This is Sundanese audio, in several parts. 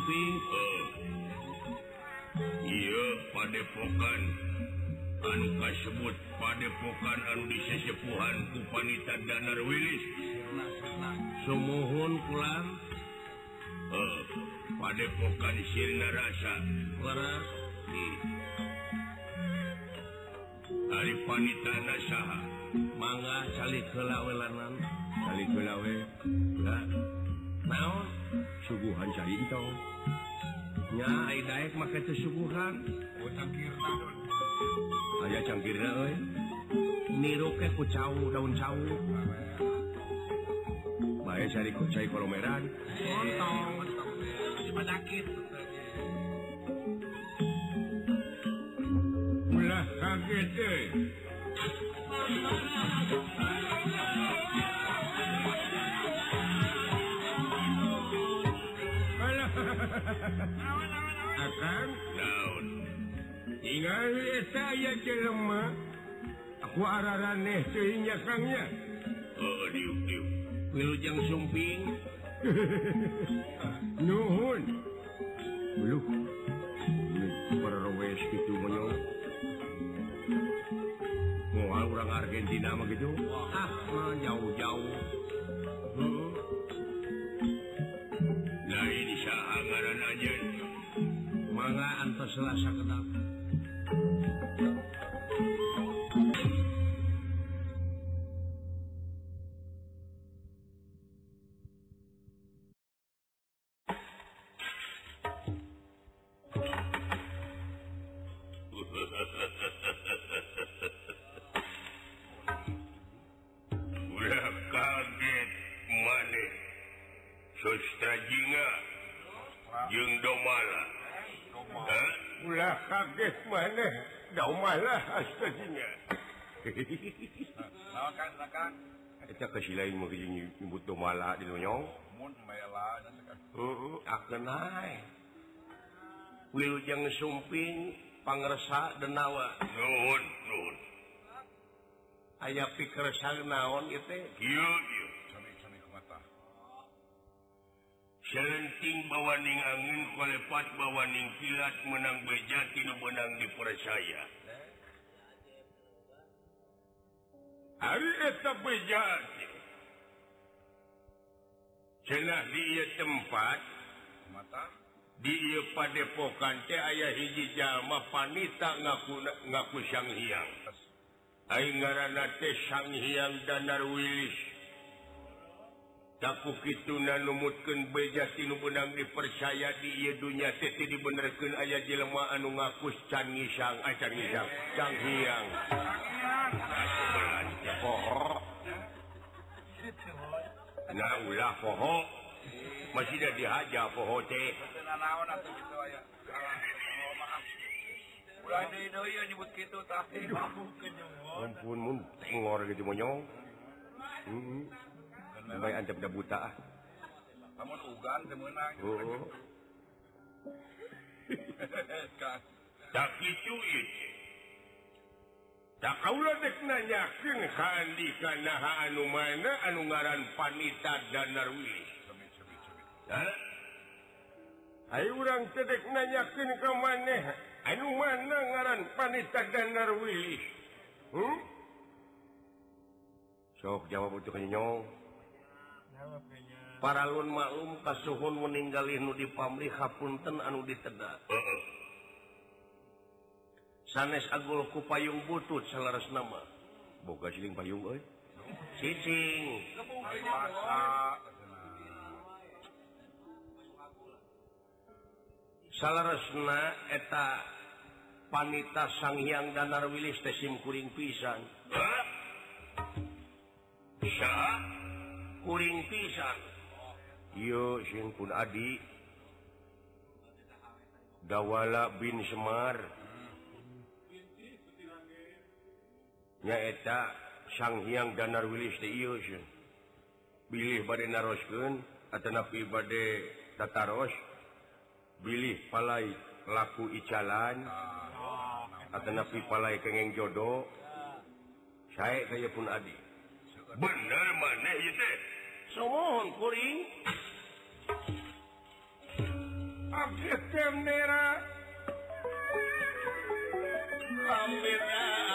samping uh. Eh, iya padepokan anu kasebut padepokan anu disesepuhan ku panita danar Willis Semohon pulang uh. padepokan sirna rasa para hmm. Ari panita nasaha mangga salih kelawelanan lanan kelawe nah. suguhan cari itu. Ya ai daek make teh suguhan aya cangkirna euy niru ke ku cau daun cau. Bae cari ku cai kolomeran ontong ulah kaget euy eh. akan daun tinggal saya jelemah aku araraneh aneh kangnya oh diuk diuk. Wilujeng sumping. Nuhun. Belum perwes gitu menyong mau orang Argentina mah gitu? Wah jauh-jauh. ফসল আশা করা nilai nyebut domala di dunyong eh. Wiljeng sumping pangresa denawa nuhun nuhun aya pikersal naon itu kieu kieu cami-cami mata. Selenting bawaning angin kolepat bawaning kilat menang beja tina menang dipercaya hari eta beja cenah di ieu tempat mata di padepokan teh aya hiji jalma panita ngaku ngaku sang Hyang. aing ngaranna teh sang Hyang danar wilis Taku kitu numutkeun beja tinu benang dipercaya di ieu dunya teh teu dibenerkeun aya jelema anu ngaku can ngisang ah can ngisang sang Hyang. Oh. ulah poho masih tidak dihaja poho teh ampun mun tengor gitu monyong hmm. baik antep dah buta ah kamu ugan temenang oh. oh. tak itu itu tak Allah deknanyakin karena anu mana anu ngaran panita dan Narwi. Ayo orang tedek nanyakin ke mana? Anu mana ngaran panita dan Narwi? Hmm? sok jawab untuk nyong para lun maklum kasuhun meninggalin nu di pamli hapunten anu ditedak uh -uh. sanes Agul ku payung butut salaras nama. Boga siling payung euy. Cicing. Salaresna eta panita Sanghyang Danar Wilis teh simkuring pisan. Bisa kuring pisan. Yo sing pun adi. Dawala bin Semar. nyaeta sang Hyang danar Willis bilih bad narosken atau napi badtataros bilih palai laku Icalan atau napi palai kengeng jodoh saya saya pun Adi. Bener mana sohon kuring. Abdi merah. Amira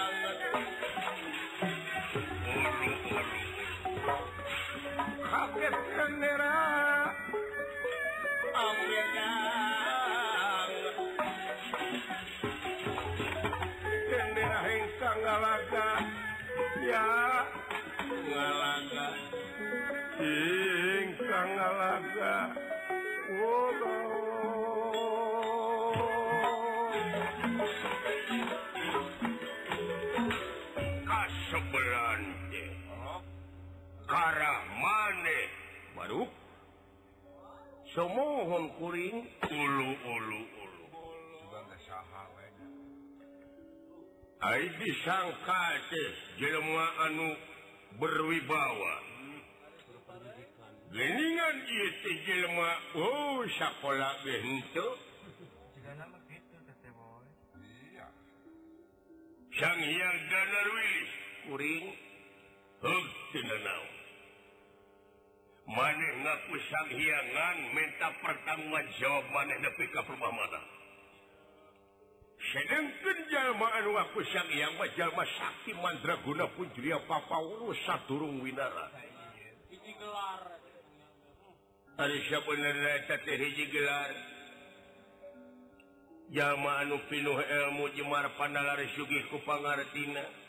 Kara maneh baru. Semohon kuring ulu ulu ulu disangka jelma anu berwibawa. Geningan itu jelma oh sekolah bentuk Sang Hyang Danar Wilis kuring Hug tina Tindanau maneh ngaku sang hiangan minta pertanggungan jawab maneh nepi ka permamana sedangkan jalma anu ngaku sang hiang mah jalma sakti mandraguna pun julia papawulu sadurung winara. Hiji gelar ari sabenerna eta teh hiji gelar? Jalma anu pinuh ilmu jemar pandalar sugih ku pangartina.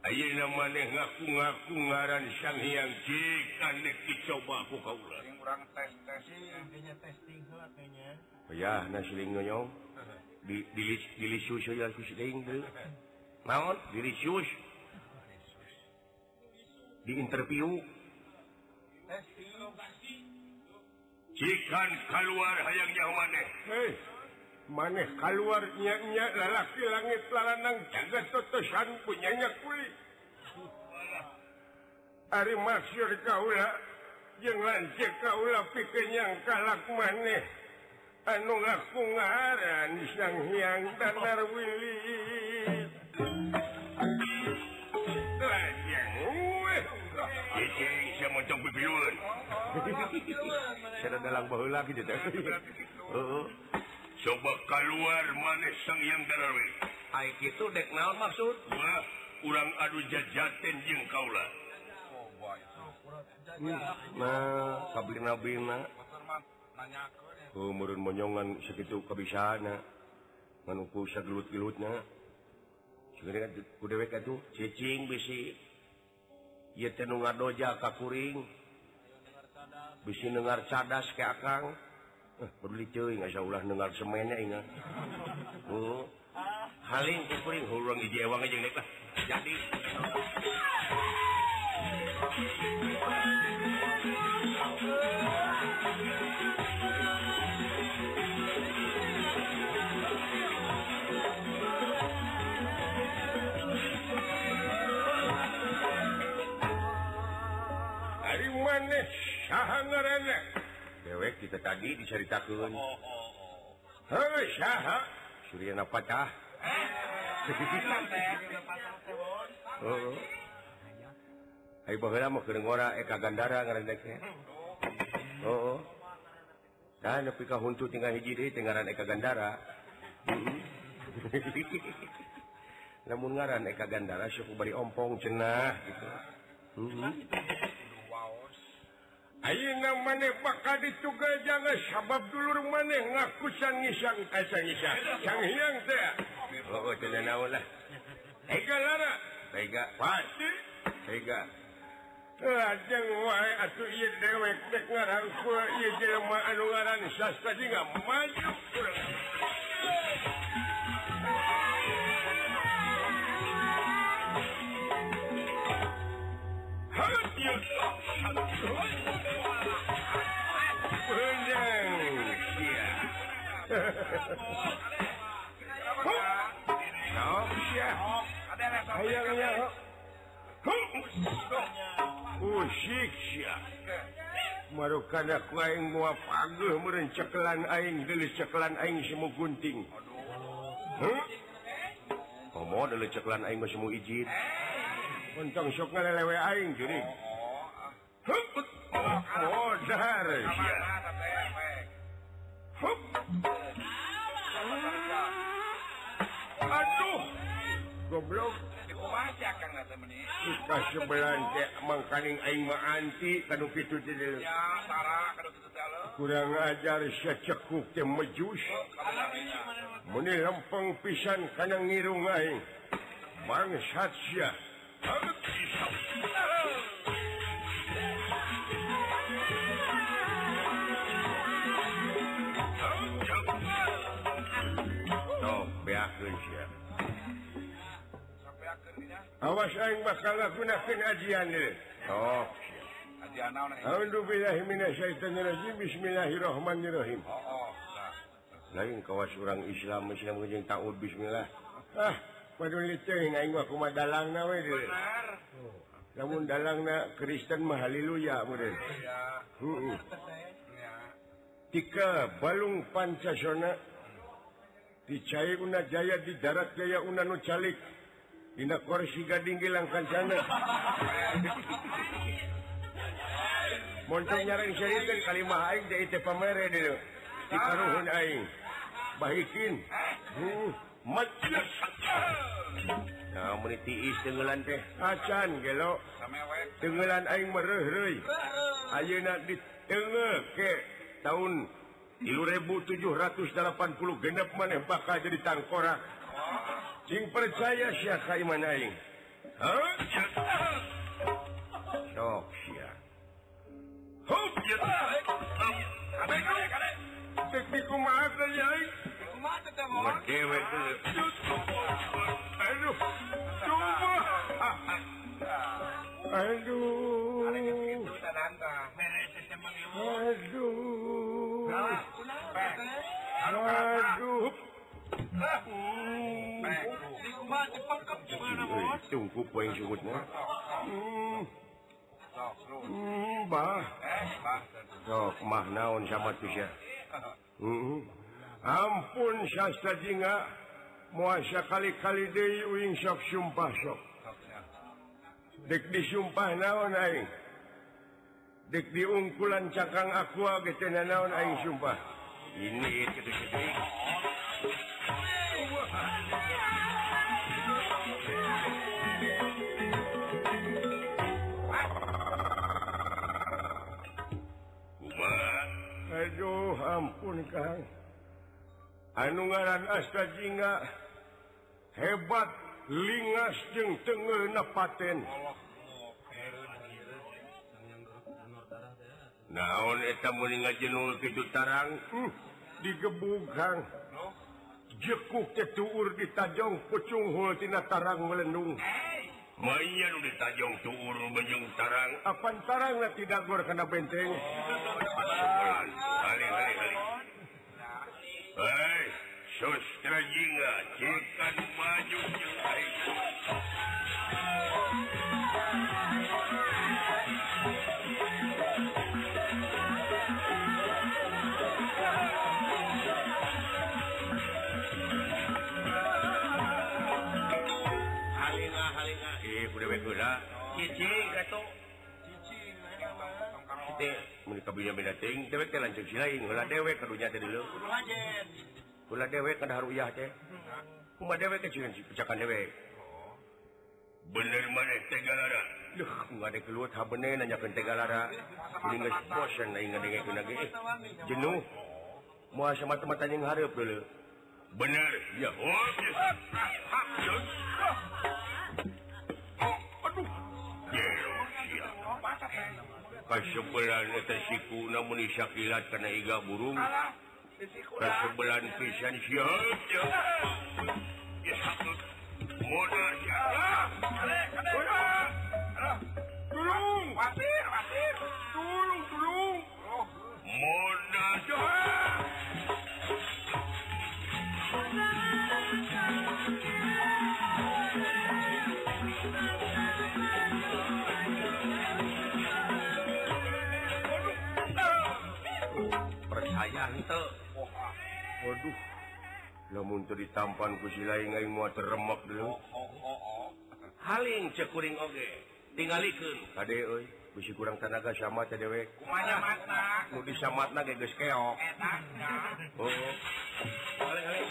Ayeuna maneh ngaku-ngaku ngaran Sang Hyang jikan nek dicoba ku kaula. Sing urang tes tes intinya testing heula teh. Oh, ya, nasi siling nyong. Di di dilis dilisius ya ku siling teh. Naon? Dilisius. Di interview. Testing. Jikan keluar hayang jauh maneh. Hei. maneh keluarnyanya lalaki langit lalanang jaga tetesan punyanya kulit. Ari masyur kaula jeung lanjut kaula pikenyang kalak maneh. Anu ngaku ngaran sang hyang danar wili Lajang weh. Isi saya macam pipiun Saya dalang bahu lagi dia Oh. coba keluar manis sang yang darawi Aik itu dek naon maksud? Wah, urang adu jajaten jeung kaula. Nah, kabina bina oh, Umurun monyongan segitu kebisana Manuku sagelut-gelutnya Sebenarnya kudewek itu cicing bisi. Ia tenung adoja kakuring Bisi dengar cadas ke akang. Ulah dengar semennya semen Haling kuring hurung jewang jadi. cerita tadi diceritakan. Oh, oh, oh. Ah. Surya patah. Eka Gandara oh dan pi untuk tinggal hiji Tengaran eka Gandara. Namun ngaran eka Gandara suku bari ompong cenah gitu. Ayeuna maneh bakal dituga jangan sabab dulu maneh ngaku sang ngisang kasangisang eh, sang ngisang. Sang hiang teh. Oh, oh tidak naon lah. Ega lara. Ega pasti. Ega. Lajeng eh, wae atuh ieu dewek dek ku ieu jelema anu ngaran sastra jeung maju. marukaing mua paguh meren cekelan aing gelis cekelan aing semu gunting ngomong huh? dulu cekelan aing semua izin untung sok ngalewe aing jadi Oh, seharusnya. Hup. Aduh. Goblok. Kumaha Kang teh mangkaning aing mah anti kanu kitu teh. Kurang ajar secekuk teh mejus. Meni lempeng pisan kana ngirung aing. Bangsat sia. Aduh, awas aing bakal ngagunakeun ajian ieu. Oh. Ajian naon? Bismillahirrahmanirrahim. Oh, oh, Lain kawas urang Islam Islam jeung ta'ud bismillah. Ah, paduli teuing aing mah kumaha dalangna we. Bener. Namun dalangna Kristen mah haleluya mudeun. Heeh. Tika balung pancasona dicai una jaya di darat jaya una nu calik. Dina korsi gading gilang kancana. Montong nyarang syaitan kalimah aing jadi teh pamere dulu. Di karuhun aing. Bahikin. Uh, mat. Nah, mun tiis tenggelan teh. Acan gelo. Tenggelan aing mereuh-reuy. Ayeuna di tengah ke tahun 1780 genep maneh bakal jadi tangkorak. sing percaya Syahaimaning Aduh Aduh cukup poin cukupnya sok mah naon sahabat Hmm. ampun sastra jinga. muasa kali-kali deui uing sok sumpah sok dek disumpah naon aing dek diungkulan cakang aku ge naon aing sumpah ini gitu-gitu Aduh ampun Kang. Anu ngaran asta jinga hebat lingas jeung tengel napaten naon eta muni ngajenul kitu tarang? Uh, Digebugang jekuk ketuur di Tajjong pucunghultina Tarang melendung mayan di Tajjong Tuur menjung Tarang. Apan Tarang na tidak gor kena benteng? Oh, Hei, sustra jinga, cikan maju. beda-beda ting dewek lanjut si lain ulah dewek kadunya teh dulu ulah dewek kada haruyah teh Kumaha dewek teh cuman pecakan dewek bener mana tegalara duh nggak ada keluar tak bener nanya ke tegalara ini nggak bosan lah ingat dengan lagi jenuh mau sama teman tanya yang harap dulu bener ya oh sebelanku namunkilat karena iga burung. Sebelan pisan modal namun ditampan kusilaing mua terremak dulu. Oh, oh, oh, haling cekuring oge tinggalkan kade oi bisi kurang tenaga sama teh dewek. Kumanya matna nu di samatna ge geus keok. Eta oh haling haling.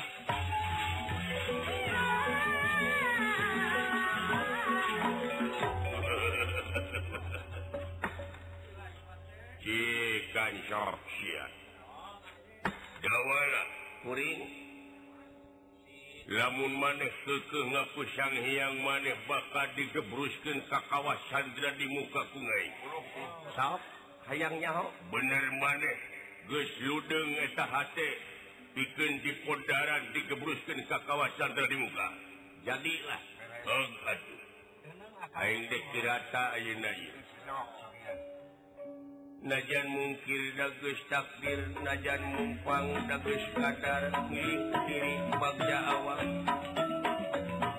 Jika insya Allah Jawa Kuring. lamun maneh keke ngaku sang hiang maneh bakal digebruskan ka kawas Sandra di muka kungai. Sap hayangnya bener maneh. Geus ludeng eta hate. Bikin di pondaran digebruskan ka kawas Sandra di muka. Jadilah. Aing dek dirata ayeuna ieu. najan mungkin dagus takdir najan mumpang dagus kadar milik diri bagja awam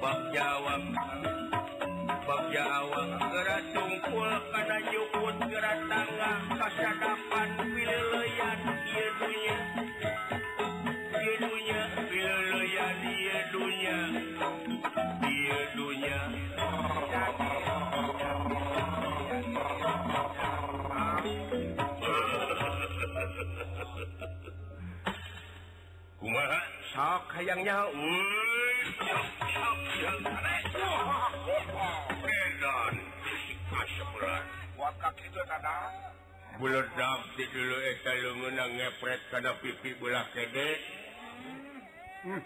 bagja awam bagja awam gerak tungkul kana jukut gerak tangga kasadapan pilih leyan iya dunia hak hayangnya buledak di dulu eta lungunang ngepret kana pipi bola kede hmm.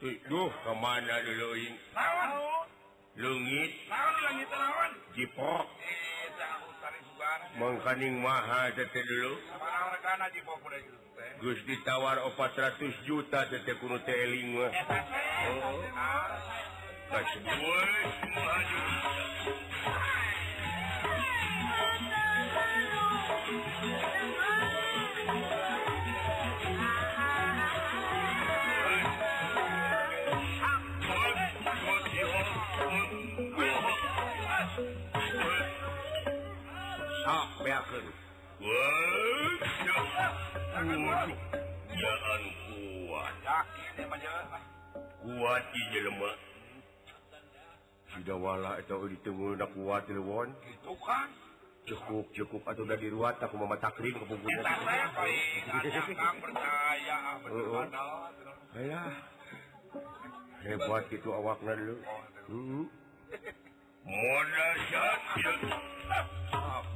tuh kemana dulu ing lungit langit lawan jipok mengkaning maha dulu Gus ditawar 400 juta deteling oh. kuat di jelema sudah wala atau ditunggu nak kuat di lewon itu kan. Cukup cukup atau udah diruat aku mama takrim ke punggungnya kita saya baik kang percaya ayah oh, oh. hebat itu awaknya dulu. Hmm. modal syat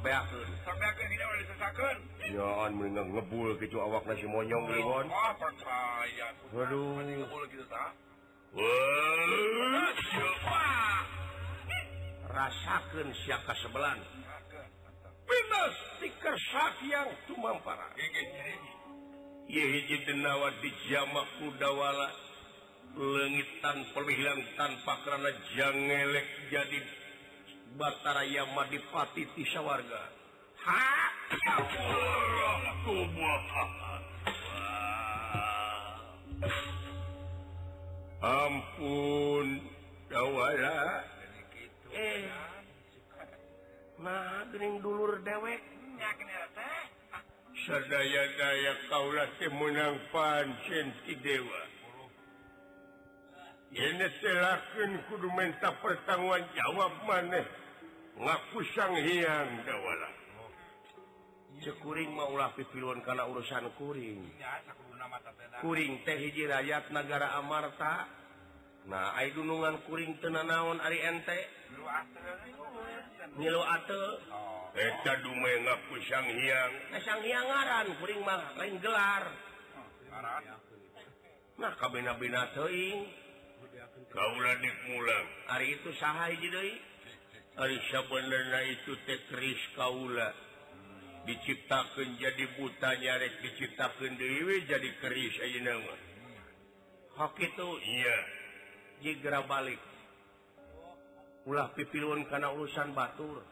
beakeun sampeakeun dina oleh sesakun yaan meuning ngebul gitu awakna si monyong lewon ah percaya? Aduh ngebul gitu tah rasakan siaka sebelah stiker yang cuma para Yenawa di jamak kudawala lengitan pemilihan tanpa karena jangelek jadi Batara Yama dipati tisa warga ha ampun gawala eh, nah dulur dewek sadaya-daya kaulah menang pancenti dewa. Yelaken kudu minta pertanggungan jawab maneh. Ngaku sang hiang dawala sekuring maulah pipiluan karena urusan kuring. kuring teh hiji rakyat negara Amarta. Nah dunungan kuring tena naon Ari ente. Ngilu oh, oh. enteeta duang hiang. Ngaran kuring mah lain gelar. Nah kabina kaulah diulang hari itu sah itu Kaula diciptakan jadi buta nyarek diciptakan Dewi jadi keris eh, hak itu? Iya. Jigra balik. Ulah pipilun karena urusan Batur.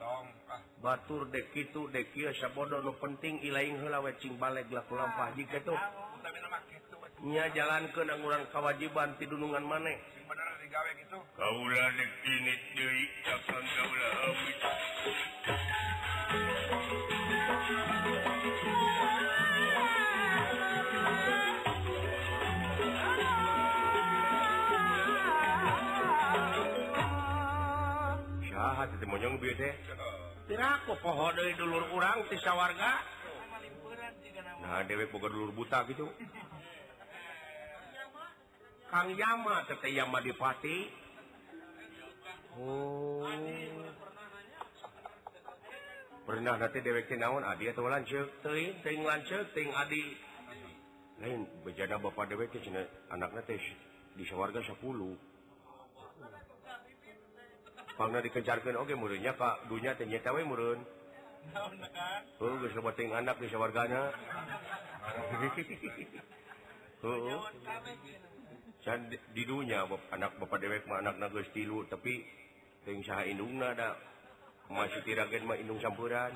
Batur dek itu dek sabodo no penting ilaing hela wecing balik laku lampah. Jika itu nya jalan ke nangguran kewajiban tidunungan maneh. Kaulah dek ini deui akan kaulah monyong tehku pohon dari dulur orang sisa warga nah Dewi Bogor dulur buta gitu. Kang Yama teteh Yama Dipati oh. pernah nanti dewek naon Adi atau lanjut ting ting lanjut ting Adi. Lain bejana bapak dewek cina anaknya teh di warga sepuluh. Pangna dikejarkan oke murunnya pak dunya teh nyeta we murun. Oh geus loba ting anak di sawargana oh, oh can di dunya bap, anak bapak dewek mah anakna geus tilu tapi ting saha indungna da masih tiragen mah masihung campuran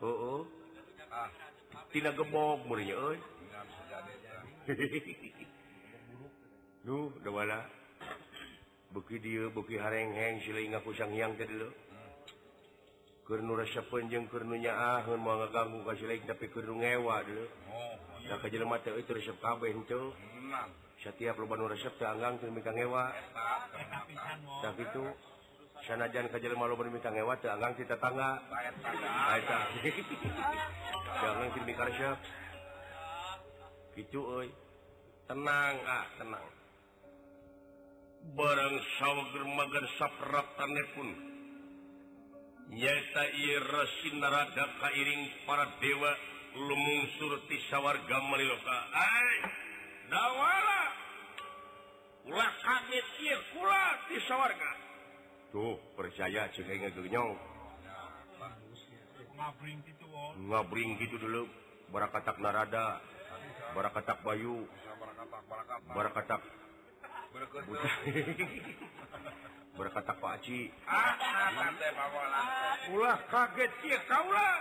oh tidak gebok murnya Duh, dawala. Buki dia, buki hareng-heng, sila ingat kusang yang tadi lo. Kernu rasa penjeng, kernunya ahun, mau ngeganggu kasih lain, tapi kernu ngewa dulu. Nah, kajal mata itu resep kabeh itu. Setiap lo banu resep, tak anggang, kernu ngewa. Tapi itu, sanajan kaj malu bermitang hewa tegang kita tangga. Euy. Tenang ah, tenang. Barang saumagan sapraptan pun nyata Irada kairing para dewa lumungsur ti sawarga Mariloka ai dawala ulah kaget ieu kula ti sawarga. tuh percaya cengnyong ngabring gitu dulu. Barakatak narada barakatak Bayu barakatak barakatak Pak Pakci ulah kaget kaulah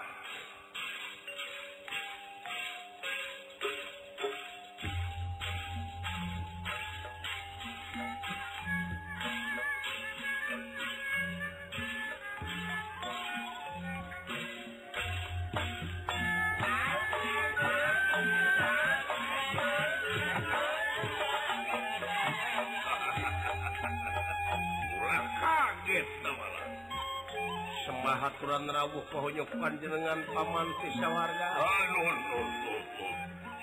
aturan rawuh pohonyok panjenengan paman pisyawarga. Ah,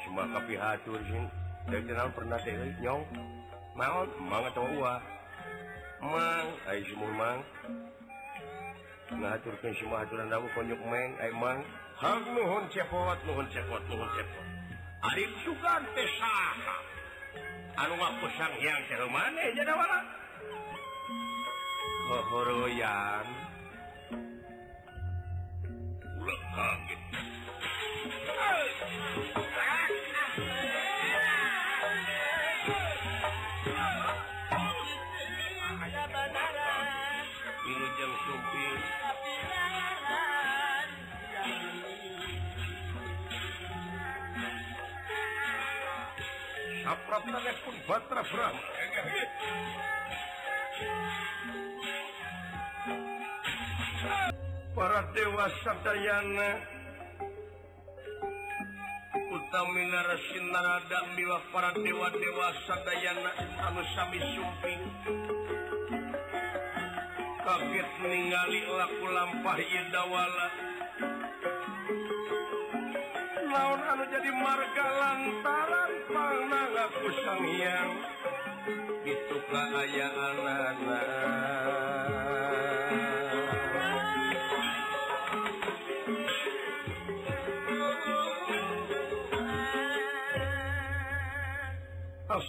Cuma tapi hatur sing dari jenengan pernah deui eh, nyong? Mau mang atau uah mang. Ai semur mang. Ngaturkeun semua aturan rabuh pohonyok meng ai mang. Hang nuhun cepot nuhun cepot nuhun cepot. Ari sugan teh saha? Anu ngapusang yang teh maneh jadi wala Horoyan, Apra pun Batra Brahma. para dewasa Dayana narada miwa para dewa-dewasa Dayana anu sami sumping. Kaget ningali laku lampah lampahidawala laun anu jadi marga lantaran panang aku sangyang itu keayaan anak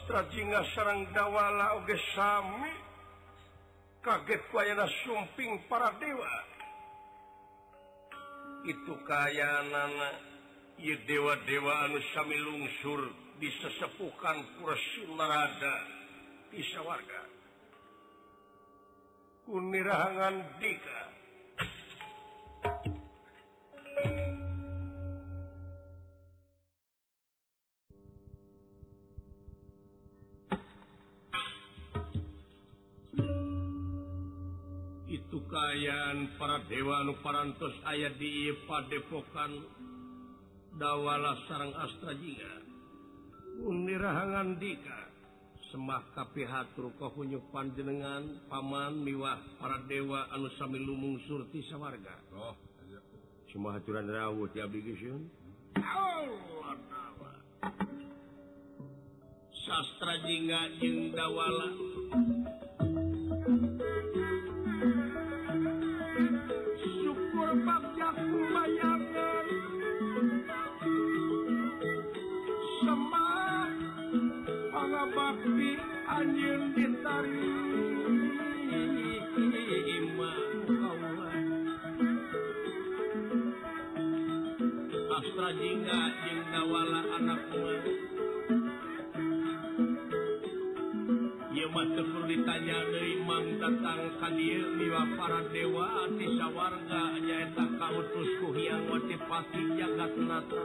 Astrajinga sarang dawala oge sami. Kaget wayana sumping para dewa. Itu kayanana ieu dewa-dewa anu sami lungsur disesepukan Purasilarada di sawarga. Kunirahangan dika. tukayan para dewa nuparantos ayat di Padepokan dawala sarang astrajinga unirahangan dika semah kapihatur kohunyu panjenengan paman miwah para dewa anu sami lumung surti sawarga. Oh semua haturan rawuh tiap digisun Allah sastra jingga jeung dawala. anjing pintar Astra jingga jeung dawala anak muat Ieu mah teu perlu ditanya deui mang datang ka dieu miwa para dewa ati sawarga nyaeta kautus ku Hyang Wati jagat nata.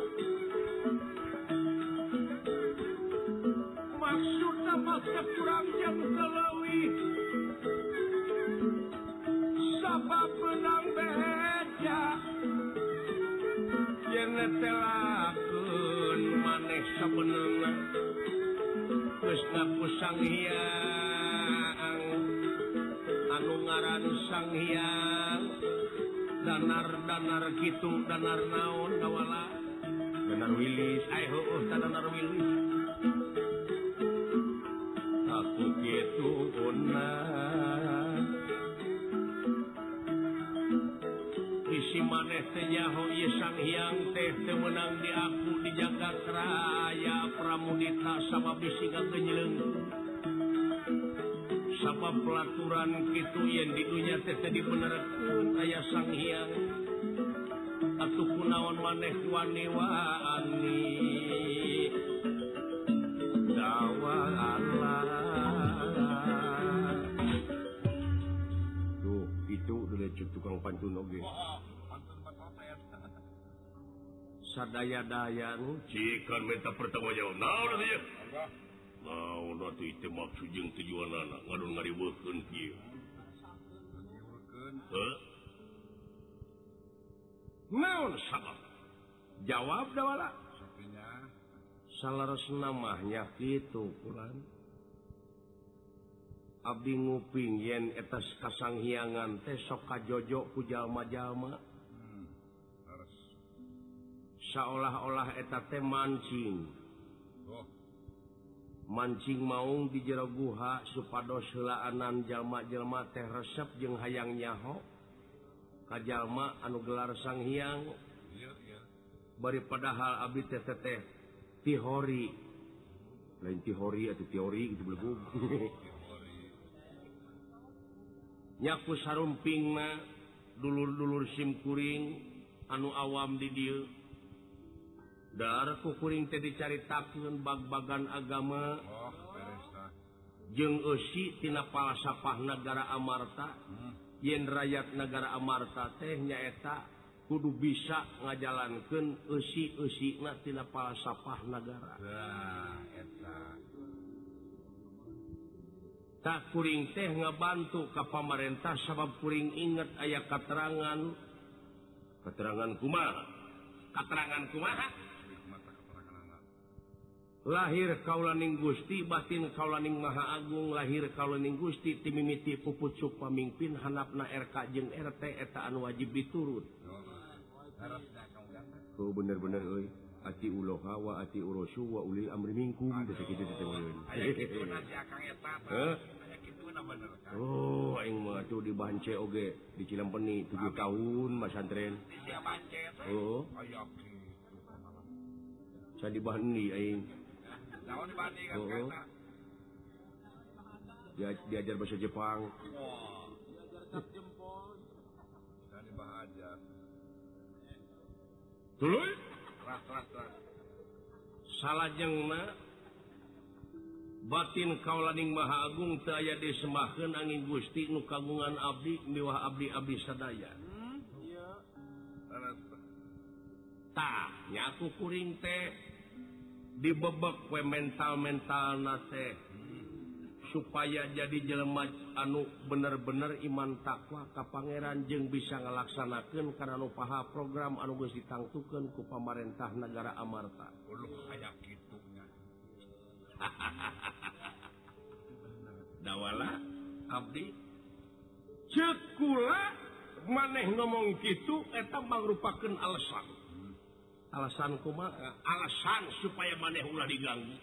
kekurangnya melewi sabab menang beja yang netelakan maneh sebenarnya Wisna pusang hiang anu ngaran sang hiang danar danar gitu danar naon kawala danar wilis. Ayo uh, danar wilis. hiang teh menang di aku di jagat raya pramudita sama bisiga kenyeleng. Sabab pelaturan gitu yang didunya teh tadi benerkun ayah sang hiang. Atuh kunaon maneh wani wani dawa Allah tuh itu udah cek tukang pantun oge okay. Oh, oh. sadaya-daya. Pertama maksud tujuan anak. Jawab dawala salah namanya gitu Quran. Abdi nguping yen atas kasang hiangan tesok kajjojok pujallma-jallma seolah-olah eteta mancing. Oh. mancing mau di jero guha supados helaanan jalma-jelma teh resep jeung hayang nyaho. Kajjallma anu gelar sang hiang bari padahal Abi tete tihori. Lain tihori atau teori gitu nyaku sarumping mah dulur-dulur simkuring anu awam di dia dar kukuring teh dicari takun bag-bagan agama. Oh, jeng Usitina palsafah negara Amarta. Hmm. yen rakyat negara Amarta teh nyaeta kudu bisa ngajalankan usi-usitina palsafah negara nah, takkuring teh ngabantu ke pamarintah sababkuring inget ayaah keterangan keterangan kumaha? Keterangan kumaha? lahir kaulaning Gusti batin kaulaning Maha Agung. Lahir kaulaning Gusti timimiti pupucuk pamimpin. Hanapna RK jeung RT etaan wajib diturut. Oh, bener-bener ati ulohawa ati urosu wa uli amri mingkum detik itu detik Oh aing mah tuh di Bance oge di Cilempeni 7 tahun Mas Santren. Oh. oh Saya di Bani aing. oh. Dia, diajar bahasa Jepang. Salah jengna. batin kauulaning Maha Agung saya disemahkan angin Gusti nu kagungan Abdi miwah Abdi Abdi sadaya. Hmm? tak nyaku kuring teh. dibebek kue mental mental nase supaya jadi jelemah anu bener-bener iman takwa Ka Pangeran jeung bisa ngelaksanakan karena lupaha program anuges ditangtukan ke pamarentah negara Amarta. Dawala Abdi. Cekula maneh ngomong gitu etang merupakan alasan. alasan kuma alasan supaya maneh ulah diganggu.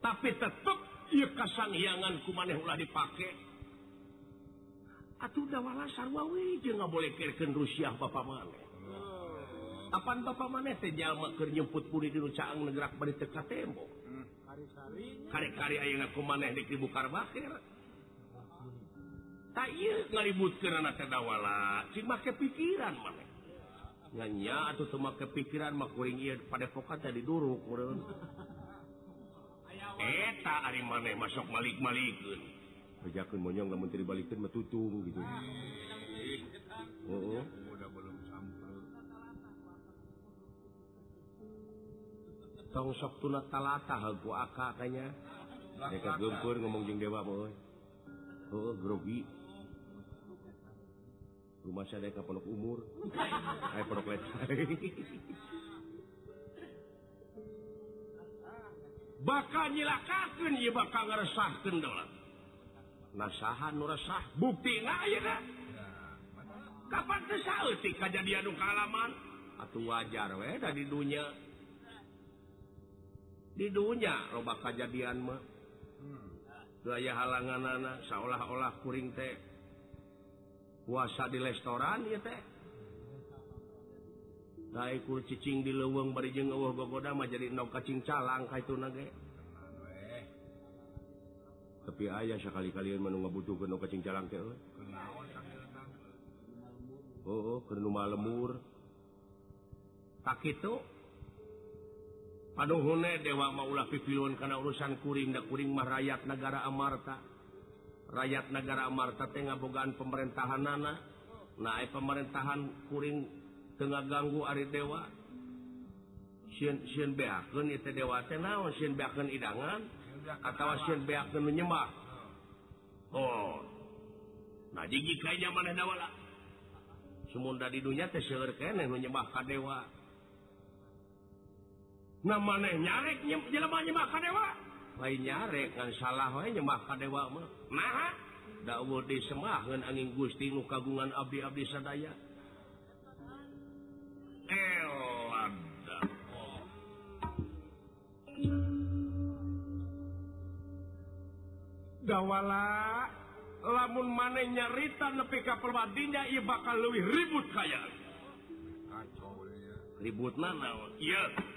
Tapi tetap ia kasanghiangan ku maneh ulah dipakai atuh dawala sarwawi je nggak boleh kirken Rusia bapak maneh. Apaan bapak maneh teh jalma keur nyemput puri di caang negerak bari teu ka tembok kari-kari aya ku maneh di Kribu Karbakir tak ieu ngalibutkeun anak teh dawala cing make pikiran maneh. nya atau cuma kepikiran makuring pada pokat tadi dulu eta ari maneh masuk malik-malikkeun. Ajakeun monyong lamun teu dibalikkeun mah tutung gitu. Heeh. Udah belum sampai tong sok tuna talata hagu akak tanya. Mereka gempur ngomong jeung dewa boy. Heeh grogi. rumah saya ke pondok umur. Ay, pondok bakal nyilakakan ya bakal ngeresahkan dolar nasahan nuresah bukti nggak ya kan kapan kesal sih kejadian kalaman? Atau wajar we di dunia. Di dunia loba kejadian mah. Hmm. halangan anak seolah-olah kuring teh. puasa di restoran ya teh. Dariku cicing di leweng barijeng mah jadi no kacing calang ka itu nage. Tapi ayah sekali kalian menunggu butuh ke kacing calang ke oh ke rumah lemur tak itu. Paduh hune dewa maulah pipiluan karena urusan kuring dan kuring mah rakyat negara Amarta. rakyat negara Marta Ten bogaan pemerintahan nana. Naik pemerintahan kuring Tengah ganggu Ari Dewa. Dewa Dewaangan atau menyembah Oh. Nah kayaknya mana Sumunda di dunia teh ka dewa. Nah maneh nyarek nyembah ka dewa. lain nyarek kan salah nyemah kadewa mah nah dakwah disembahkan angin Gusti nu kagungan abdi abdi sadaya Elada. Dawala lamun maneh nyarita nepi ka perwadinya ieu bakal leuwih ribut kaya. Kacau ya. Ributna naon? Iya.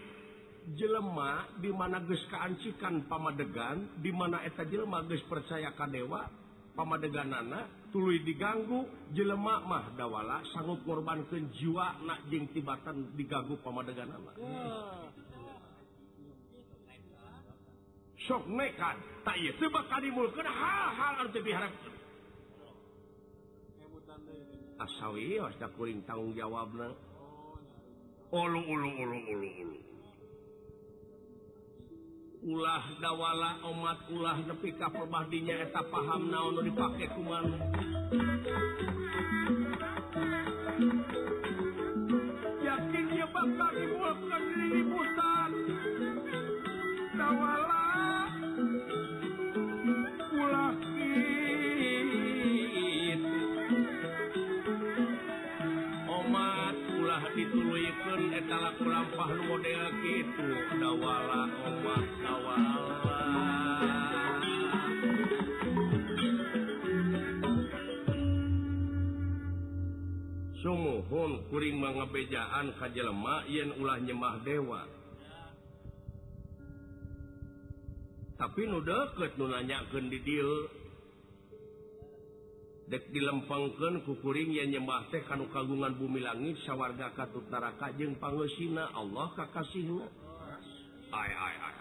jelema di mana dimana geskaancikan pamadegan di mana eta jelema guys percaya ka dewa pamadegan anak tulu diganggu jelema mah dawala sanggup korban ke jiwa najjing tibatan diganggu pamadegan nama sok nekat tak bakal dimulkan hal-hal arti diharap. Asawi kuring tanggung jawab ulu ulu ulu ulu ulu. ulah dawala omat ulah nepi nepika perbahdinya eta paham naon dipakai kuman kuring mengebejaan kajjallma yen ulah nyemah dewa. Tapi nu deket nu nanyakeun di dieu dek dilempengkeun ku kuring yen nyembah teh kanu kagungan bumi langit sawarga katut neraka jeung pangeusina Allah kakasihna ay ay ay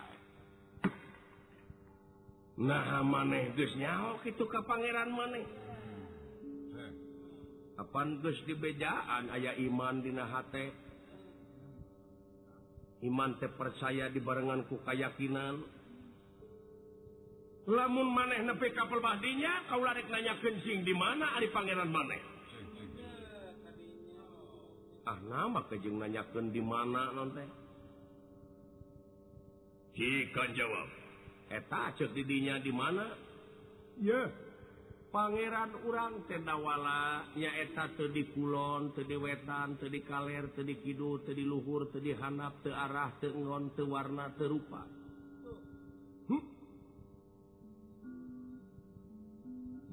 nah maneh geus nyaho kitu ka pangeran maneh. kapan guys dibejaan? Ayaah iman di iman teh percaya di barenganku kayakakinan lamun maneh nepi kapal badinya kau larik nanya kencing di mana Ari Pangeran maneh? Ah nama kejeng nanyakan di mana non teh? Jawab. Eta cek didinya di mana? Ya yeah. Pangeran urang tedawala yaeta tedi Kulon tedi wetan tedi kaler tedi Kidul tedi Luhur tedi hanap te arah tengon te warna terupa hm?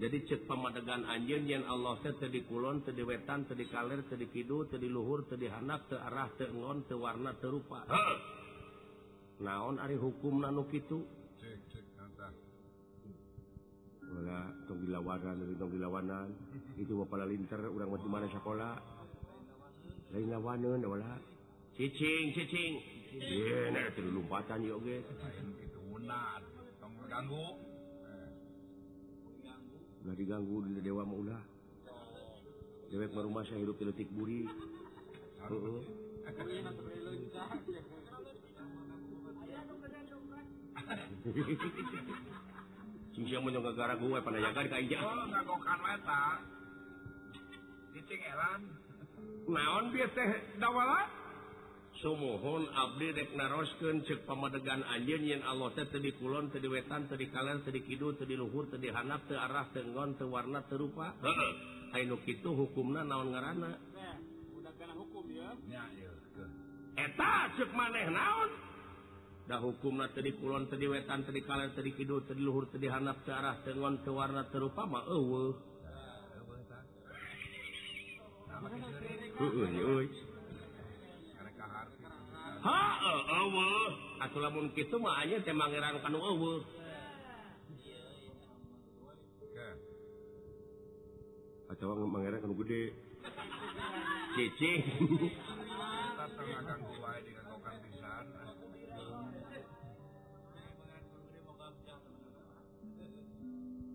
jadi cek pemadegan anjing yang Allah teh tedi Kulon tedi wetan tedi kaler tedi Kidul tedi Luhur tedi hanap te arah tengon te warna terupa huh? naon ari hukum nanu kitu tong dilawanan dari tong dilawanan itu bapak linter orang masih mana sekolah lain lawanan wala cicing cicing iya nah itu lompatan yuk ge itu unat tong ganggu nggak diganggu di dewa mau maulah dewek merumah saya hidup di letik buri uh. Susah mau nyoba gara gue pada ya oh, kan kayak Oh, ngagokan mata. Dicingelan. Naon biar teh dawala? Sumuhun abdi dek naroskeun cek pamadegan anjeun yen Allah teh teu dikulon teu diwetan teu dikaler teu dikidul teu diluhur teu dihanap teu arah teu nggon teu warna teu rupa. Heeh. Anu kitu hukumna naon ngaranna? Hukum ya. Ya, ieu. Eta cek maneh naon? dah hukumlah tadi Kulon tadi wetan tadi kalian tadi Kidul tadi Luhur tadi Hanaf ke arah tengon ke warna terutama eueuh. Eueuh eueuh. Ha eueuh. Atuh lamun kitu mah anya teh mangeran kanu eueuh. Atau mangeran kanu gede. Cicing. Tatang akan kuai dengan kokan pisan.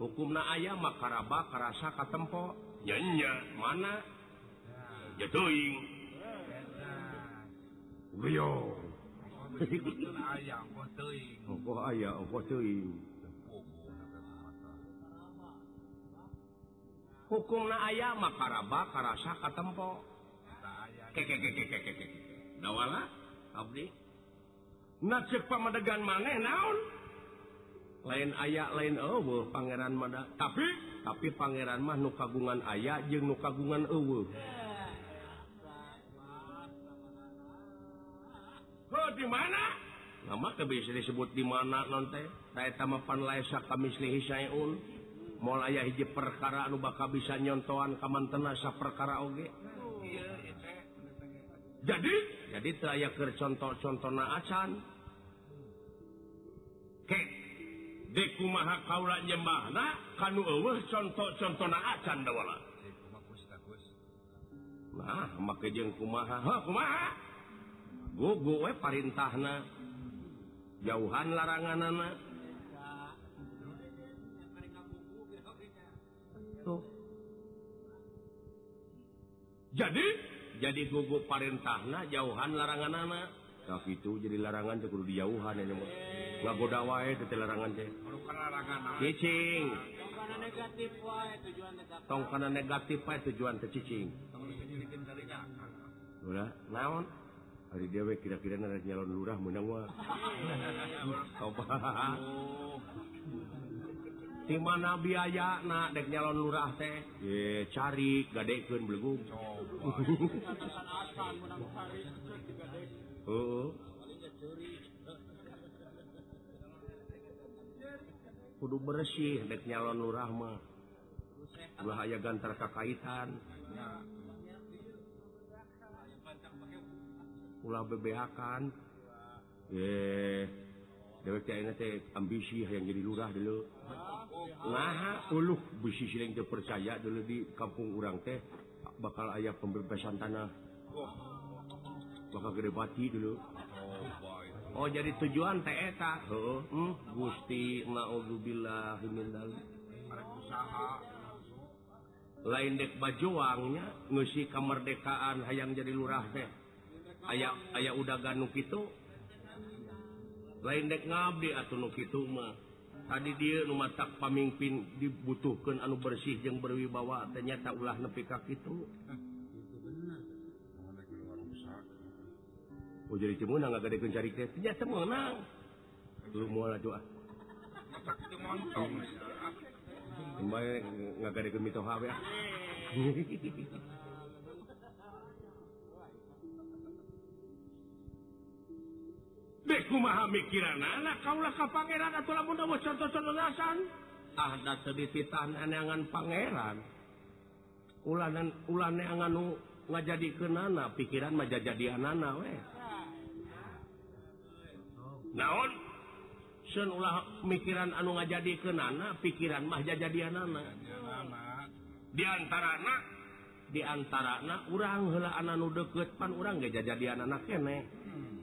hukumna ayah makaraba kerasa katempo. Nyanya mana? Jatuing. Rio ayam oh, ayah oh, hukumna ayah makaraba kerasa katempo. Dawala abdi. Nah, cek pamadegan maneh naon? lain ayaah lain ewe, Pangeran Mada tapi tapi Pangeran Mahnu kagungan ayah jeung nu kagungan ewe. Oh, di mana? Nama bisa disebut di mana non kamiun mau ayaah hij perkara anu bakal bisa nyontohan kamantenasa perkara oge. Jadi jadi saya ke contoh-contoh naacan dikumaha kaula nyembahna kanu eueuh contoh-contohna ah, acan dawala nah make jeung kumaha? Ha kumaha? Gugu we parintahna. Jauhan laranganana. Tuh. Jadi? Jadi gugu parintahna jauhan laranganana. tapi itu jadi larangan tuh kudu dijauhan ini mah nggak goda wae teh larangan teh. Cicing. Tong kana negatif wae tujuan teh cicing. Ulah naon? Hari dia dewe kira-kira nara nyalon lurah menang wa coba di mana biaya nak dek nyalon lurah teh? Ye cari gadekeun belegug coba. kudu bersih dek deknyalon Nurrahmah bahaya gantar kakaitan. Ulah bebeakan. Eh dewek teh ambisi yang jadi lurah dulu. Nah uluh bisi siling percaya dulu di kampung urang teh bakal ayah pembebasan tanah. bati dulu. Oh, oh jadi tujuan teeta oh, hmm? Gusti maudzubillah lain dek bajuangnya ngesi kemerdekaan hayang jadi lurah teh. Aya aya udah ganuk itu lain dek ngabdi atau nuk itu mah. Tadi dia numatak pamimpin dibutuhkan anu bersih yang berwibawa ternyata ulah nepi kaki itu Oh, jadi cemunang nggak dekeun cari teh nya teu lu mau moal doa Kembali nggak ada gemito hawe. Beku maha mikiran anak kaulah ka pangeran atau lamun mau contoh-contoh dasan. Ah da sedititan aneangan pangeran. Ulanan ulane anganu ngajadikeun anak pikiran mah jadian anak weh. naon? Sun ulah mikiran anu nga jadi ke nana pikiran mahja jadi nana diantara anak diantara anak urang hela anak nu deket pan urang gak jajadian anak kene. Hmm.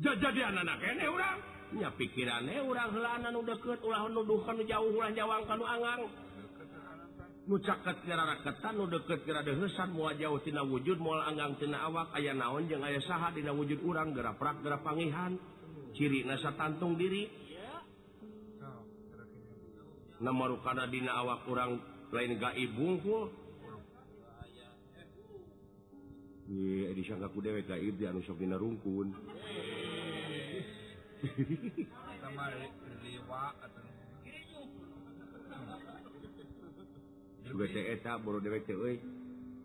Jadi anak kene urang? Ya pikirannya urang hela anak nu deket ulah nu jauh ulah jawang kanu angang. nucaketnyararaketan nu deket deketkeradasan mua jauhtina wujud mual anggangtina awak aya naon jeung aya saha dina wujud urang geraprak gera pangihan ciri nasa tantung diri nomor kana dina awak urang lain gaib bungkul Iya, disangka ku dewek gaib di anu sok dina rungkun. Sama liwa atau eta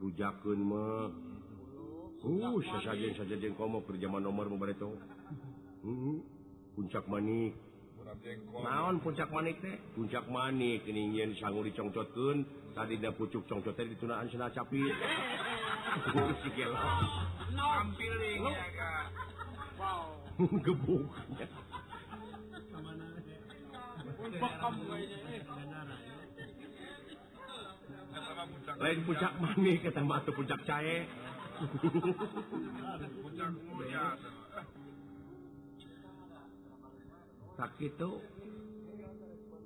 rujaken uh, perjaman nomor mu uh, puncak manik. Naon puncak manik teh? Puncak manik ingin sang dicongcotken tadi dan pucuk congcot ditunaan sena capi. Gebuk. lain puncak manik kata mah atau puncak cahe puncak mulia sakit tuh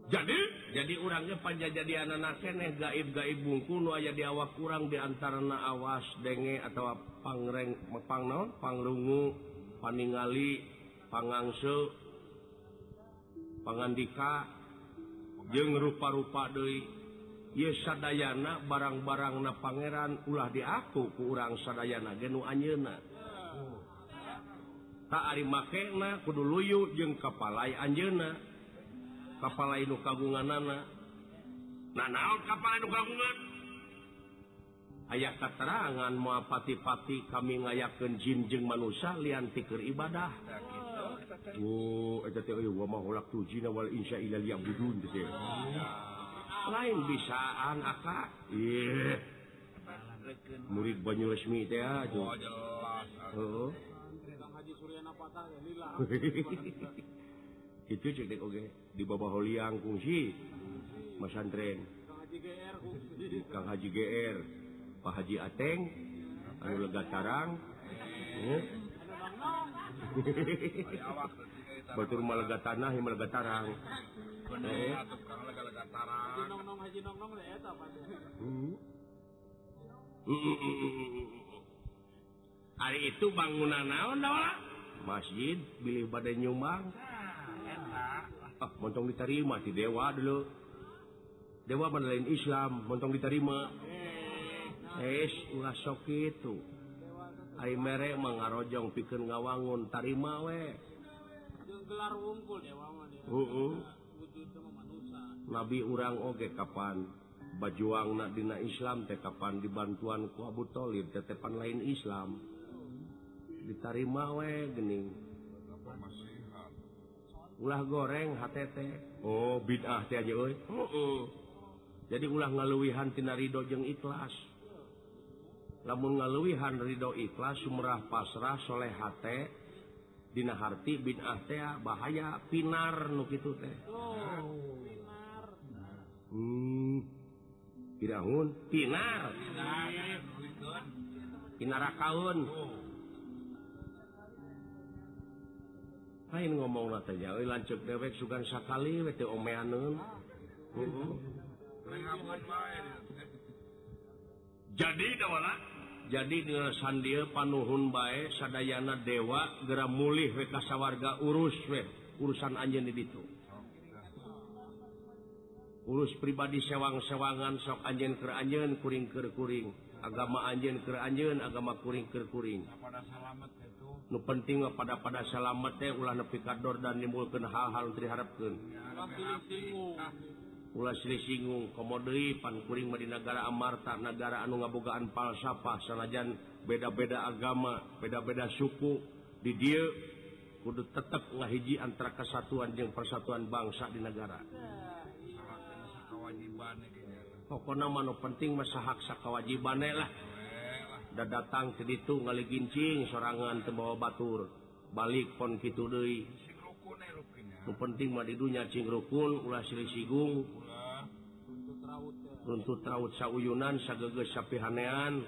jadi? Jadi orangnya panja jadi anak-anak keneh gaib-gaib bungku. Nu aya di awak kurang di antara na awas denge atau pangreng mepang naon? Pangrungu paningali pangangse pangandika. Jeung rupa-rupa deui Yesadayana barang-barang na Pangeran ulah diaku kurang Sadayana genu Anyena. Tak makna kudu luyu jeung kapalai Anjena kapalai nu kagunganana. Nah naon kapalai nu kagungan? Ayat keterangan mau pati-pati kami ngayakeun jin jeung manusia lian tikeur ibadah. Oh, eta teh eueuh mah holak tu wal insya ilal yabudun teh. Oh, lain bisaan Kakak murid Banyu resmi itu cetik oke di bawah Holiang kungsi. Masantren Kang Haji GR Pak Haji Ateng. Anu Lega Carang Batur Malaga tanah yang Malaga Tarang. Eh. Hmm. hmm. hari itu bangunan naon masjid pilih badai nyumbang. Ah, ah montong diterima di dewa dulu. Dewa pada lain Islam montong diterima. Es ulah sok itu. Ay merek mengarojong pikir ngawangun tarima we. gelar wungkul nabi urang oge kapan bajuang na dina Islam teh kapan dibantuan ku Abu Tholib tetepan lain Islam. Ditarima we gening ulah goreng HTT Oh bid'ah teh aja bid ah jadi ulah ngaluwihan Tina Ridho jeung ikhlas. Namun ngaluwihan Ridho ikhlas Sumerah pasrah soleh HT Dina Harti bin Atea bahaya Pinar nu gitu teh. Pirahun Pinar. Hmm. Pinara kaun lain ngomong natanya euy lanceuk dewek sugan sakali we teh omeaneun hmm. hmm. jadi dawala jadi san dia panuhun bae sadayana dewa gera mulih wekasawarga urus we urusan anj itu urus pribadi sewang-sewangan sok anjen ke anjen kuring kekuring agama anjen ke anjen agama kuring kekuring nu penting pada pada selamat teh ulah nepi kador dan nimbulkan hal-hal diharapkan pulasli singgung komodi pankuring Madinagara Amarta negara anu ngabogaan palsafah sanajan beda-beda agama beda-beda suku. Di dia kudu tetaplah ngahiji antara kesatuan yang persatuan bangsa di negara. Pokok nama no penting masa haksa kewajiban e lah. Udah datang ke itu ngaligincing serangan ke bawah Batur. Balik pon Kidul nu penting mah di madidunya cingrukun ulah silisigung untuk raut sauyunan sageges sapihanean.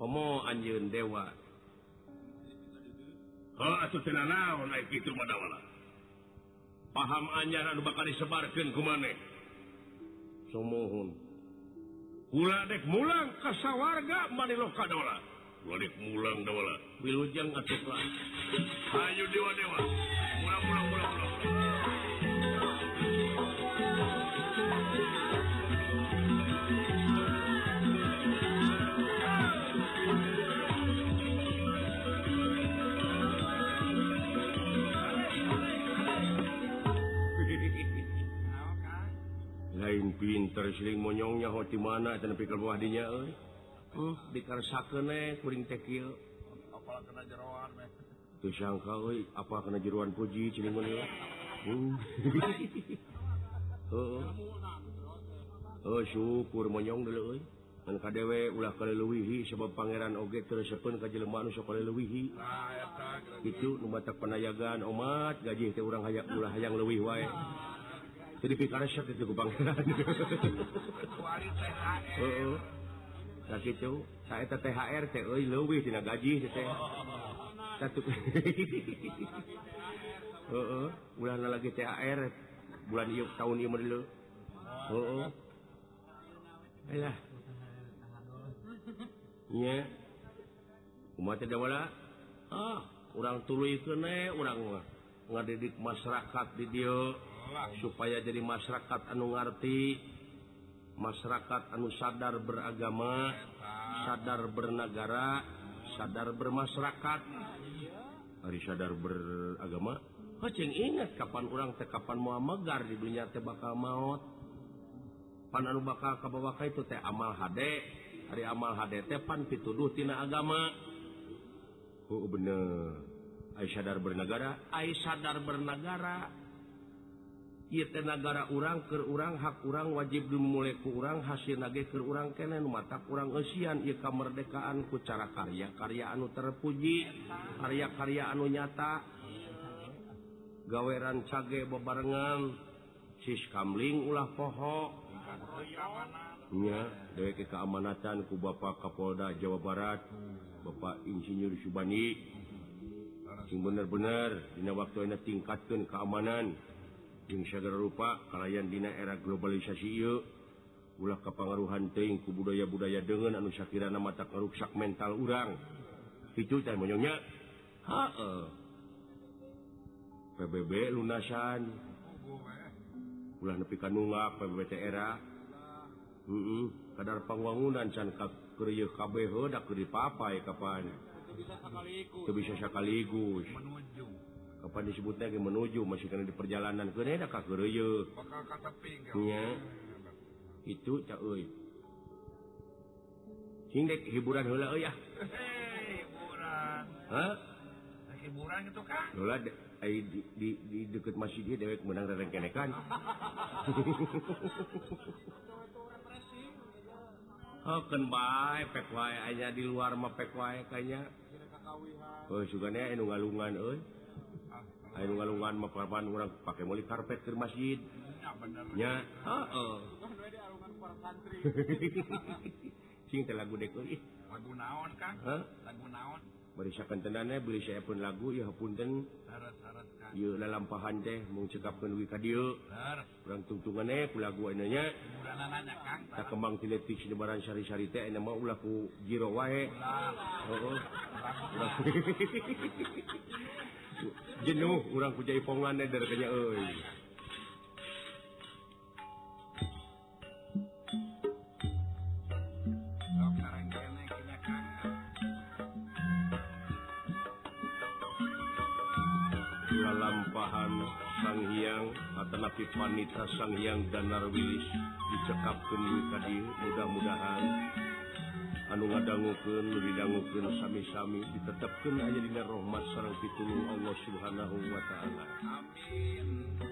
Homo anjeun dewa. Oh atuh teu naon aya kitu mah dawala. Paham anyar anu bakal disebarkeun ku maneh. Sumuhun. kula dek mulang ka sawarga maneh ka dolar Wadid mulang dawala. Wilujang atuklah. Ayo dewa dewa. Mulang mulang mulang mulang. lain pinter siling monyongnya hoti mana dan pikir buah dinya euy. hmm, dikaresakuring tekil apa kena jeruan puji hmm. oh. Oh, syukur monyong dulu KDW ulah kaliwihi sebab Pangeran Oge tersepun kajman kaliwihi itu membatak penayagan omat gaji ke orang aya ulah hayang lebih wae. Jadi pikir itu Pangeran. THR lewih tidak gaji bulan lagi THR bulan yuk tahun ieu dulu heeh alah nya umat teh wala ah urang tuluy keuneh urang mah ngadidik masyarakat di dieu supaya jadi masyarakat anu ngarti. masyarakat anu sadar beragama sadar bernegara sadar bermasyarakat. Hari sadar beragama? Kucing ingat kapan orang tekapan mau megar di dunia teh bakal maut. Pan anu bakal kabawaka itu teh amal hade. Hari amal hade teh pan pituduh tina agama. Oh bener. Aisyadar bernegara Aisyadar bernegara tenagara urang ke urang hak kurang wajib dimulaiku urang hasil nage ke urang kenen mata kurang Asian ia kemerdekaan ku cara karya karya anu terpuji karya-karya anu nyata. Gaweran cage bebarengan sis kamling ulah pohoknya deweke keamanatan ku Bapak Kapolda Jawa Barat Bapak Insinyur Subani. Bener-bener Dina waktu ini tingkatkan keamanan. Sagar rupa kalian Dina era globalisasi ulah kepengaruhan teing ke budaya-budaya dengan anu Shakira mata tak mental urang. Itu dan menyonya PBB lunasan. Ulah nepi kanunga PBB era. Hmm, kadar pembangunan can kriuk KB dak papai kapan. Itu bisa sekaligus menuju kapan disebutnya ke menuju masih karena di perjalanan ke itu Cindek, hiburan hula ya ah. hiburan. Itu kan Hula, de, ay, di, di, di deket masjid dia dewek menang rereng kenekan. Oh kan baik pek wae aja di luar mah pek wae kayaknya oh juga nih ngalungan eh airungan-lungan meparban orang pakai moli karpet ke masjidnya lagu deko lagu naon Kang? Lagu naon? Berisakan tenannya beli saya pun lagu ya punten yuk dalam pahan teh mencekapkan wika dia kurang tuntungannya ku lagu enanya tak kembang tiletik sebaran syari-syari teh enak mau ulah ku jiro wae. Ulah. jenuh kurang pujaipongan oi. lampahan sang Hyang Atanapi wanita sang Hyang dan Narwilis dicekap ke tadi mudah-mudahan anu ngadangguken lebihdangukan sami-sami ditetapkan hanya dina rahmat sarang pitulung Allah subhanahu Wa Ta'ala. Amin.